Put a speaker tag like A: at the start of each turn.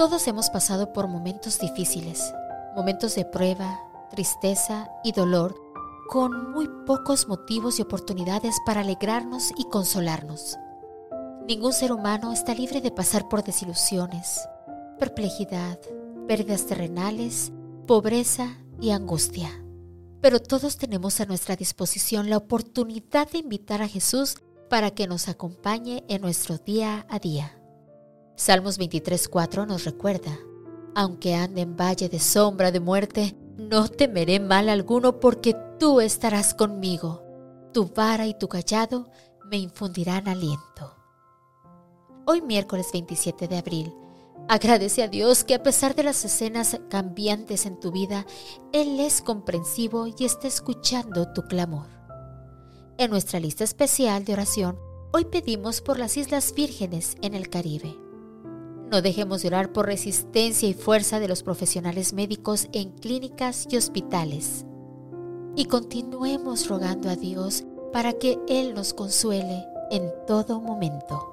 A: Todos hemos pasado por momentos difíciles, momentos de prueba, tristeza y dolor, con muy pocos motivos y oportunidades para alegrarnos y consolarnos. Ningún ser humano está libre de pasar por desilusiones, perplejidad, pérdidas terrenales, pobreza y angustia. Pero todos tenemos a nuestra disposición la oportunidad de invitar a Jesús para que nos acompañe en nuestro día a día. Salmos 23.4 nos recuerda, aunque ande en valle de sombra de muerte, no temeré mal alguno porque tú estarás conmigo. Tu vara y tu callado me infundirán aliento. Hoy miércoles 27 de abril, agradece a Dios que a pesar de las escenas cambiantes en tu vida, Él es comprensivo y está escuchando tu clamor. En nuestra lista especial de oración, hoy pedimos por las Islas Vírgenes en el Caribe. No dejemos de orar por resistencia y fuerza de los profesionales médicos en clínicas y hospitales. Y continuemos rogando a Dios para que Él nos consuele en todo momento.